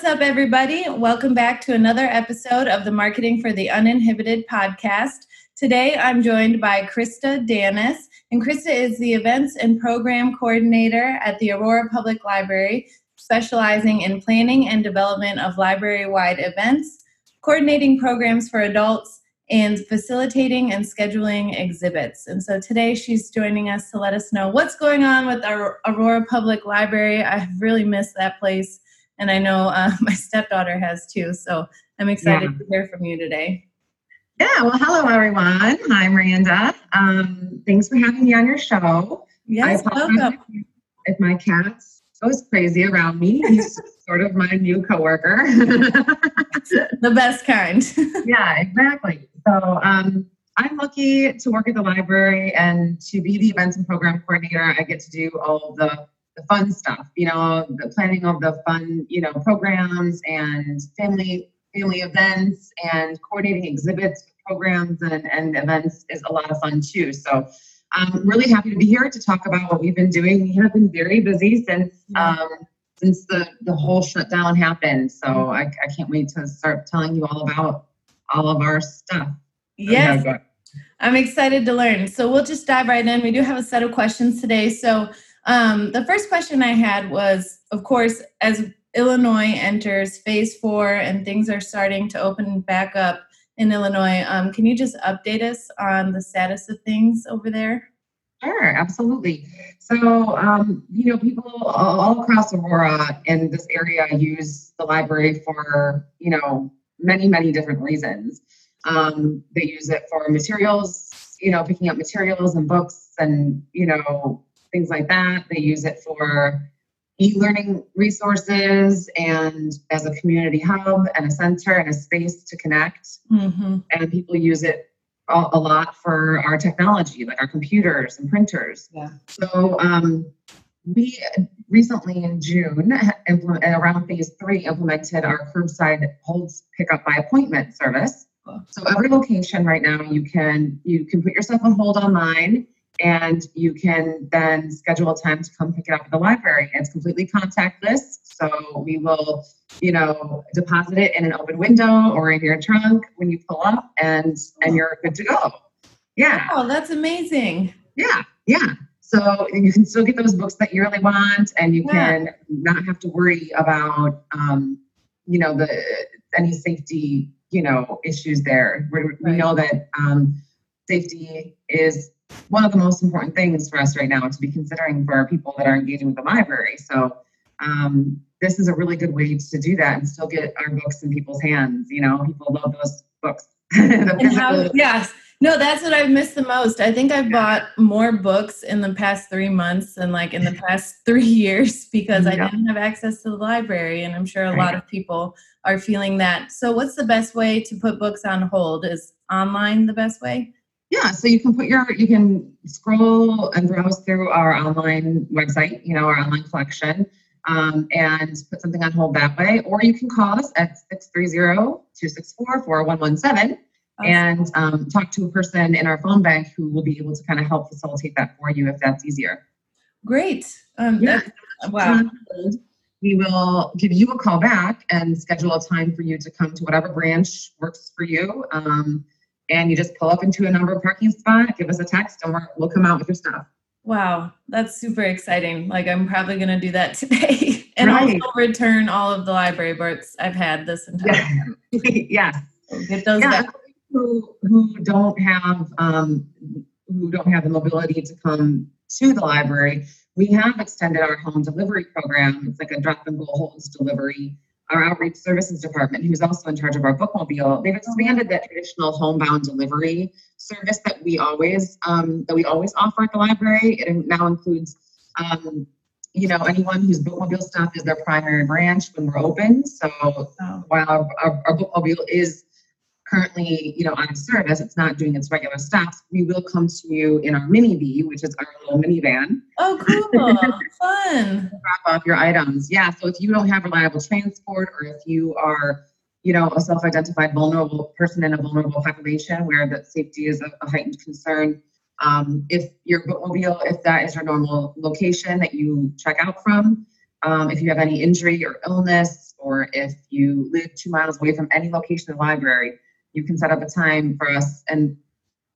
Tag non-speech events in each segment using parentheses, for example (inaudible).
What's up, everybody? Welcome back to another episode of the Marketing for the Uninhibited podcast. Today, I'm joined by Krista Danis, and Krista is the Events and Program Coordinator at the Aurora Public Library, specializing in planning and development of library wide events, coordinating programs for adults, and facilitating and scheduling exhibits. And so today she's joining us to let us know what's going on with our Aurora Public Library. I've really missed that place and I know uh, (laughs) my stepdaughter has too. So I'm excited yeah. to hear from you today. Yeah, well, hello everyone. Hi, Miranda. Um, thanks for having me on your show. Yes, welcome. If my cat goes crazy around me, he's (laughs) sort of my new coworker. (laughs) the best kind. yeah, exactly. So um, I'm lucky to work at the library and to be the events and program coordinator. I get to do all the the fun stuff, you know, the planning of the fun, you know, programs and family family events and coordinating exhibits, programs and, and events is a lot of fun too. So I'm really happy to be here to talk about what we've been doing. We have been very busy since um, since the, the whole shutdown happened. So I, I can't wait to start telling you all about all of our stuff. Yes. I'm excited to learn. So we'll just dive right in. We do have a set of questions today. So um, the first question I had was, of course, as Illinois enters phase four and things are starting to open back up in Illinois, um, can you just update us on the status of things over there? Sure, absolutely. So, um, you know, people all across Aurora in this area use the library for, you know, many, many different reasons. Um, they use it for materials, you know, picking up materials and books and, you know, things like that. They use it for e-learning resources and as a community hub and a center and a space to connect. Mm-hmm. And people use it a, lot for our technology, like our computers and printers. Yeah. So um, we recently in June, implement, around phase three, implemented our curbside holds pickup by appointment service. So every location right now, you can you can put yourself on hold online and you can then schedule a time to come pick it up at the library. It's completely contactless, so we will, you know, deposit it in an open window or in your trunk when you pull up, and and you're good to go. Yeah. Oh, that's amazing. Yeah, yeah. So you can still get those books that you really want, and you yeah. can not have to worry about, um, you know, the any safety, you know, issues there. we. We know that um, safety is one of the most important things for us right now to be considering for our people that are engaging with the library. So um, this is a really good way to do that and still get our books in people's hands. You know, people love those books. (laughs) how, yes. No, that's what I've missed the most. I think I've bought more books in the past three months than like in the (laughs) past three years (laughs) because yeah. I didn't have access to the library. And I'm sure a lot of people are feeling that. So, what's the best way to put books on hold? Is online the best way? Yeah, so you can put your you can scroll and browse through our online website, you know, our online collection, um, and put something on hold that way. Or you can call us at 630-264-4117 and um, talk to a person in our phone bank who will be able to kind of help facilitate that for you if that's easier. Great. Um, yeah. Wow. We will give you a call back and schedule a time for you to come to whatever branch works for you. Um, and you just pull up into a number parking spot, give us a text, and we will come out with your stuff. Wow, that's super exciting. Like I'm probably going to do that (laughs) today, and right. also return all of the library books I've had this entire time. (laughs) yeah, get those yeah. back. Who who don't have um, who don't have the mobility to come to the library, we have extended our home delivery program. It's like a drop and go holds delivery our outreach services department, who's also in charge of our bookmobile, they've expanded that traditional homebound delivery service that we always um, that we always offer at the library. It now includes um, you know, anyone whose bookmobile stop is their primary branch when we're open. So Oh, while our, our, our bookmobile is currently, you know, on service, it's not doing its regular stops. We will come to you in our mini V, which is our little minivan, oh cool. (laughs) Fun. drop off your items. Yeah. So if you don't have reliable transport, or if you are, you know, a self-identified vulnerable person in a vulnerable population where the safety is a, a heightened concern, um, if your bookmobile, if that is your normal location that you check out from, um, if you have any injury or illness, or if you live two miles away from any location in the library, you can set up a time for us and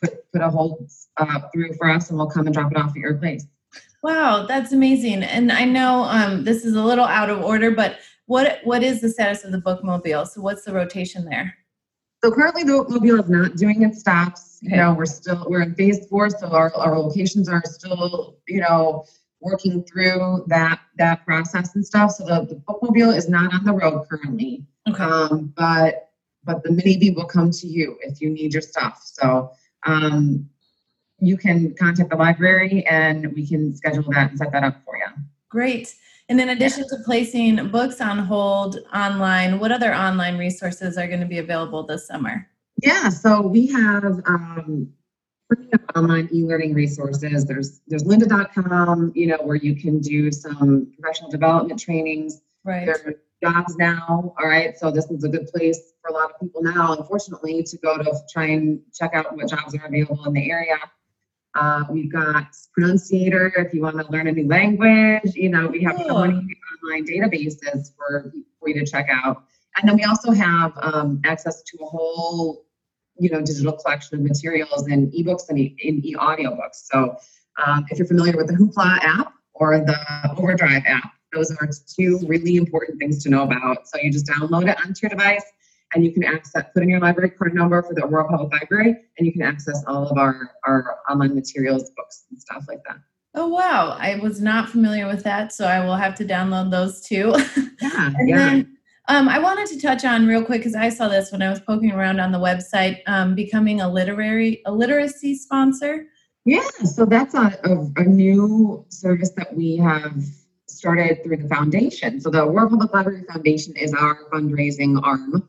put put a hold uh, through for us, and we'll come and drop it off at your place. Wow, that's amazing. And I know um, this is a little out of order, but what what is the status of the bookmobile? So what's the rotation there? So currently, the bookmobile is not doing its stops. You know, we're still we're in phase four, so our, our locations are still you know working through that that process and stuff. So the, the bookmobile is not on the road currently, Okay. um, but but the mini B will come to you if you need your stuff. So um, you can contact the library and we can schedule that and set that up for you. Great. And in addition to placing books on hold online, what other online resources are going to be available this summer? Yeah, so we have um, online e-learning resources. There's there's lynda.com, you know, where you can do some professional development trainings. Right. There are jobs now, all right. So this is a good place for a lot of people now, unfortunately, to go to try and check out what jobs are available in the area. Uh, we've got Pronunciator if you want to learn a new language. You know, we have so many online databases for, for you to check out. And then we also have um, access to a whole, you know, digital collection of materials in ebooks and e- in e-audiobooks. So um, if you're familiar with the Hoopla app or the Overdrive app, those are two really important things to know about. So you just download it onto your device and you can access, put in your library card number for the Aurora Public Library, and you can access all of our, our online materials, books and stuff like that. Oh, wow. I was not familiar with that, so I will have to download those too. (laughs) Yeah, And yeah. then um, I wanted to touch on real quick because I saw this when I was poking around on the website, um, becoming a literary a literacy sponsor. Yeah, so that's a, a, a new service that we have started through the foundation. So the Aurora Public Library Foundation is our fundraising arm.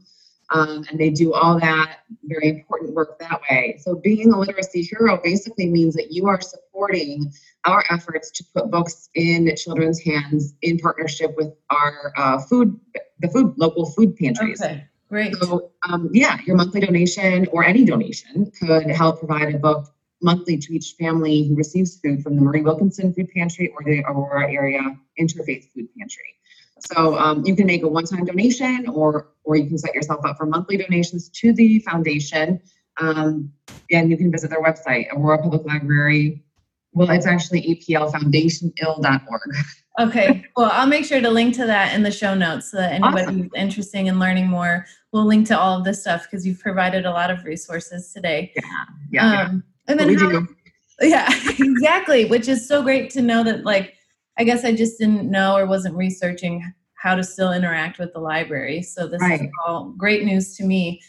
Um, and they do all that very important work that way. So being a literacy hero basically means that you are supporting our efforts to put books in children's hands in partnership with our uh, food, the food local food pantries. Okay, great. So, um, yeah, your monthly donation or any donation could help provide a book monthly to each family who receives food from the Marie Wilkinson Food Pantry or the Aurora Area Interfaith Food Pantry. So um, you can make a one-time donation, or or you can set yourself up for monthly donations to the foundation. Um, and you can visit their website, Aurora Public Library. Well, it's actually aplfoundationil.org. Okay, well, I'll make sure to link to that in the show notes so that anybody Awesome. who's interested in learning more will link to all of this stuff because you've provided a lot of resources today. Yeah, yeah. Um, and then how- Yeah, (laughs) exactly. Which is so great to know that, like, I guess I just didn't know or wasn't researching how to still interact with the library. So this is all great news to me.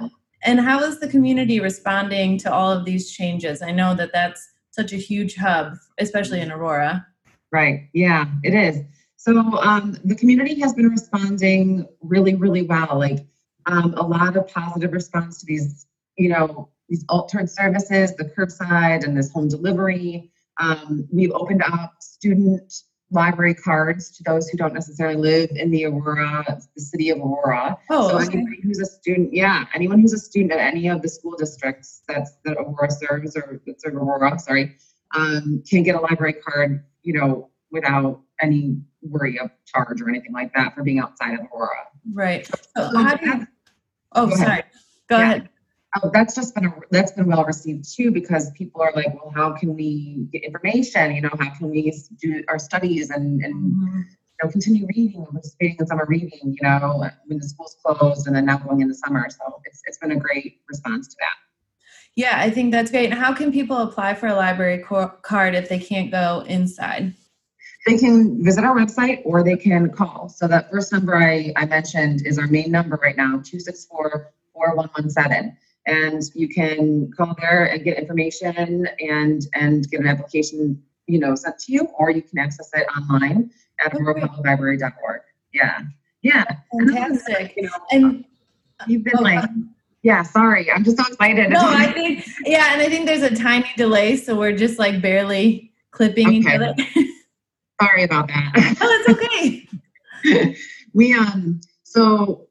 Um, and how is the community responding to all of these changes? I know that that's such a huge hub, especially in Aurora. Right. Yeah, it is. So um, the community has been responding really, really well. Like um, a lot of positive response to these, you know, these altered services, the curbside and this home delivery. Um, we've opened up student library cards to those who don't necessarily live in the Aurora, the city of Aurora. Oh, so okay. anybody who's a student, yeah, anyone who's a student at any of the school districts that's that Aurora serves or that serve Aurora, sorry, um, can get a library card, you know, without any worry of charge or anything like that for being outside of Aurora. right. So So how do you? Oh, Go ahead. sorry. Go Yeah. ahead. Oh, that's just been a, that's been well received too because people are like, well, how can we get information? You know, how can we do our studies and and Mhm. you know continue reading and participating in summer reading? You know, when the schools closed and then now going into summer, so it's it's been a great response to that. Yeah, I think that's great. And how can people apply for a library co- card if they can't go inside? They can visit our website or they can call. So that first number I, I mentioned is our main number right now, 264-4117. And you can call there and get information and and get an application you know, sent to you, or you can access it online at Okay. Yeah, yeah. And Fantastic. You know, And you've been Oh, like, uh, yeah. Sorry, I'm just so excited. no, I think yeah, and I think there's a tiny delay, so we're just like barely clipping each other. sorry about that. (laughs) oh, it's okay. (laughs) we um so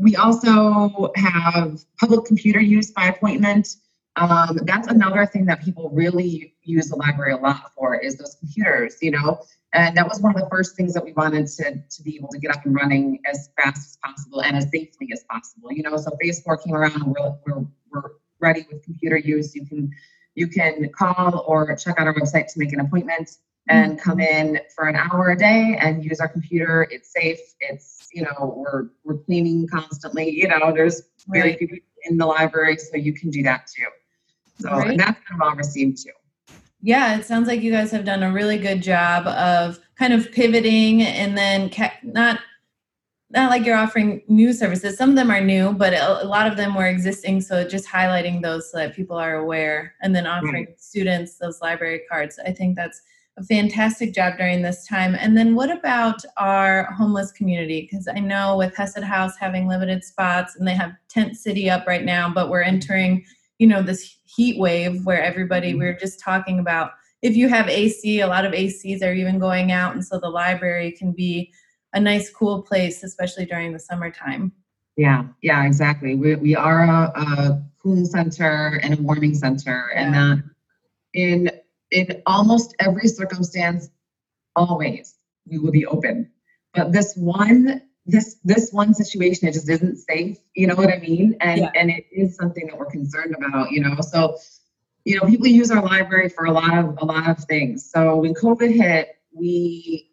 we also have public computer use by appointment. Um, that's another thing that people really use the library a lot for is those computers you know? And that was one of the first things that we wanted to, to be able to get up and running as fast as possible and as safely as possible you know? So phase four came around we're, we're, we're ready with computer use. You can you can call or check out our website to make an appointment and come mm-hmm. in for an hour a day and use our computer. It's safe. It's you know we're we're cleaning constantly. You know there's very few people in the library, so you can do that too. So Right. and that's been well received too. Yeah, it sounds like you guys have done a really good job of kind of pivoting and then ca- not not like you're offering new services. Some of them are new, but a, a lot of them were existing. So just highlighting those so that people are aware, and then offering students those library cards. I think that's a fantastic job during this time. And then what about our homeless community? Because I know with Hesed House having limited spots, and they have Tent City up right now, but we're entering you know this heat wave where everybody we we're just talking about if you have AC a lot of ACs are even going out and so the library can be a nice cool place especially during the summertime Yeah, yeah, exactly. We we are a, a cooling center and a warming center, and that in in almost every circumstance, always we will be open. But this one this this one situation it just isn't safe. You know what I mean? And Yeah. and it is something that we're concerned about. You know, so you know people use our library for a lot of a lot of things. So when COVID hit, we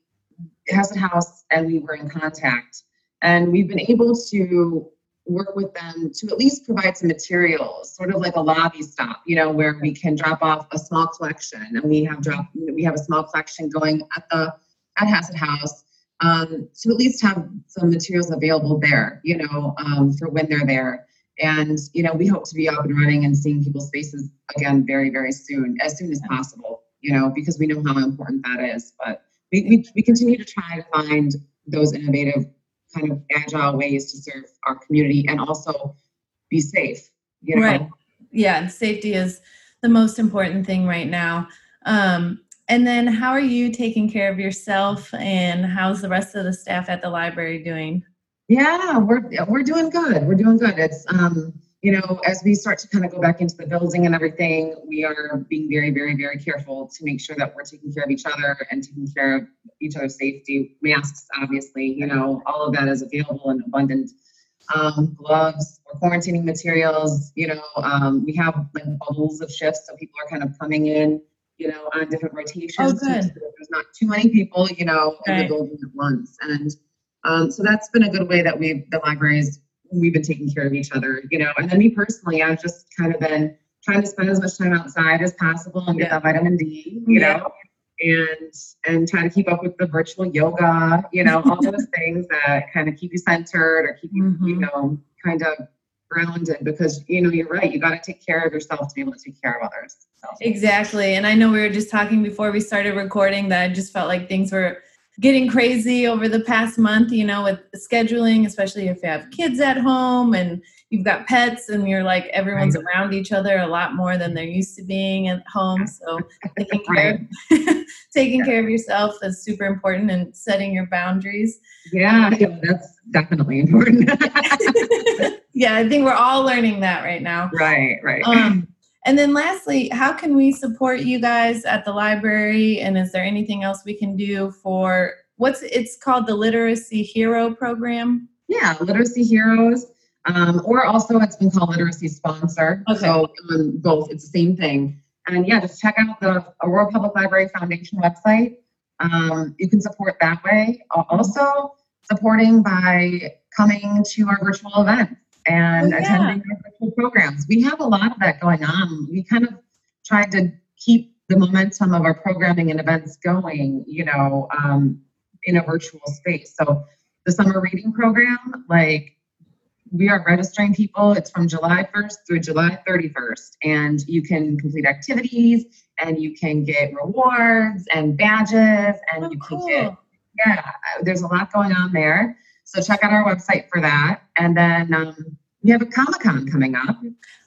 Hesed House and we were in contact and we've been able to work with them to at least provide some materials sort of like a lobby stop you know where we can drop off a small collection. And we have drop we have a small collection going at the at Hesed House um, to at least have some materials available there you know um, for when they're there. And you know we hope to be up and running and seeing people's faces again very very soon as soon as possible you know because we know how important that is. But we, we, we continue to try to find those innovative kind of agile ways to serve our community and also be safe. You know? Right. yeah and safety is the most important thing right now um, and then how are you taking care of yourself and how's the rest of the staff at the library doing Yeah, we're we're doing good. We're doing good. It's um, you know, as we start to kind of go back into the building and everything, we are being very, very, very careful to make sure that we're taking care of each other and taking care of each other's safety. Masks, obviously, you know, all of that is available and abundant. Um, gloves, we're quarantining materials. You know, um, we have like bubbles of shifts, so people are kind of coming in, you know, on different rotations. Oh, good. that There's not too many people, you know, in the building at once, and um, so that's been a good way that we've the libraries we've been taking care of each other, you know. And then me personally, I've just kind of been trying to spend as much time outside as possible and get Yeah. that vitamin D, you Yeah. know, and and try to keep up with the virtual yoga, you know, all those (laughs) things that kind of keep you centered or keep you, you Mhm. know, kind of grounded because you know you're right. You got to take care of yourself to be able to take care of others. So. Exactly. And I know we were just talking before we started recording that I just felt like things were getting crazy over the past month, you know, with scheduling, especially if you have kids at home and you've got pets and you're like everyone's around each other a lot more than they're used to being at home. So (laughs) taking care, (laughs) taking care of yourself is super important and setting your boundaries. Yeah, yeah, that's definitely important. (laughs) yeah, I think we're all learning that right now. right, right. Um, and then lastly, how can we support you guys at the library? And is there anything else we can do for what's it's called the Literacy Hero Program? Yeah, Literacy Heroes, um, or also it's been called Literacy Sponsor. Okay. So um, both, it's the same thing. And yeah, just check out the Aurora Public Library Foundation website. Um, you can support that way. Also, supporting by coming to our virtual events and Oh, yeah. attending our virtual programs. We have a lot of that going on. We kind of tried to keep the momentum of our programming and events going, you know, um, in a virtual space. So the summer reading program, like we are registering people. It's from July 1st through July 31st, and you can complete activities and you can get rewards and badges and Oh, you can cool. get yeah there's a lot going on there so check out our website for that and then um, we have a comic-con coming up.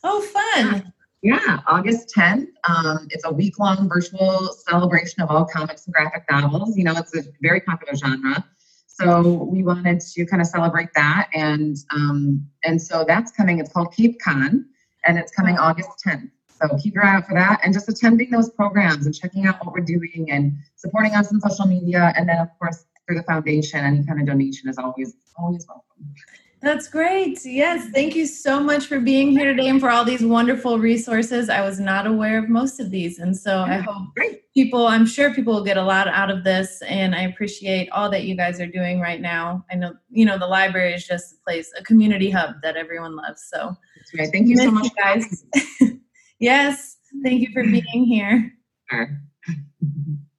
Oh, fun. yeah. August 10th um, it's a week-long virtual celebration of all comics and graphic novels. You know it's a very popular genre. So we wanted to kind of celebrate that and um, and so that's coming. It's called cape con and it's coming august 10th so keep your eye out for that and just attending those programs and checking out what we're doing and supporting us on social media. And then, of course, through the foundation, any kind of donation is always, always welcome. That's great. Yes. Thank you so much for being here today and for all these wonderful resources. I was not aware of most of these. And so I hope Great. people, I'm sure people will get a lot out of this. And I appreciate all that you guys are doing right now. I know, you know, the library is just a place, a community hub that everyone loves. So. Thank you so much, guys. (laughs) yes. Thank you for being here. Sure. (laughs)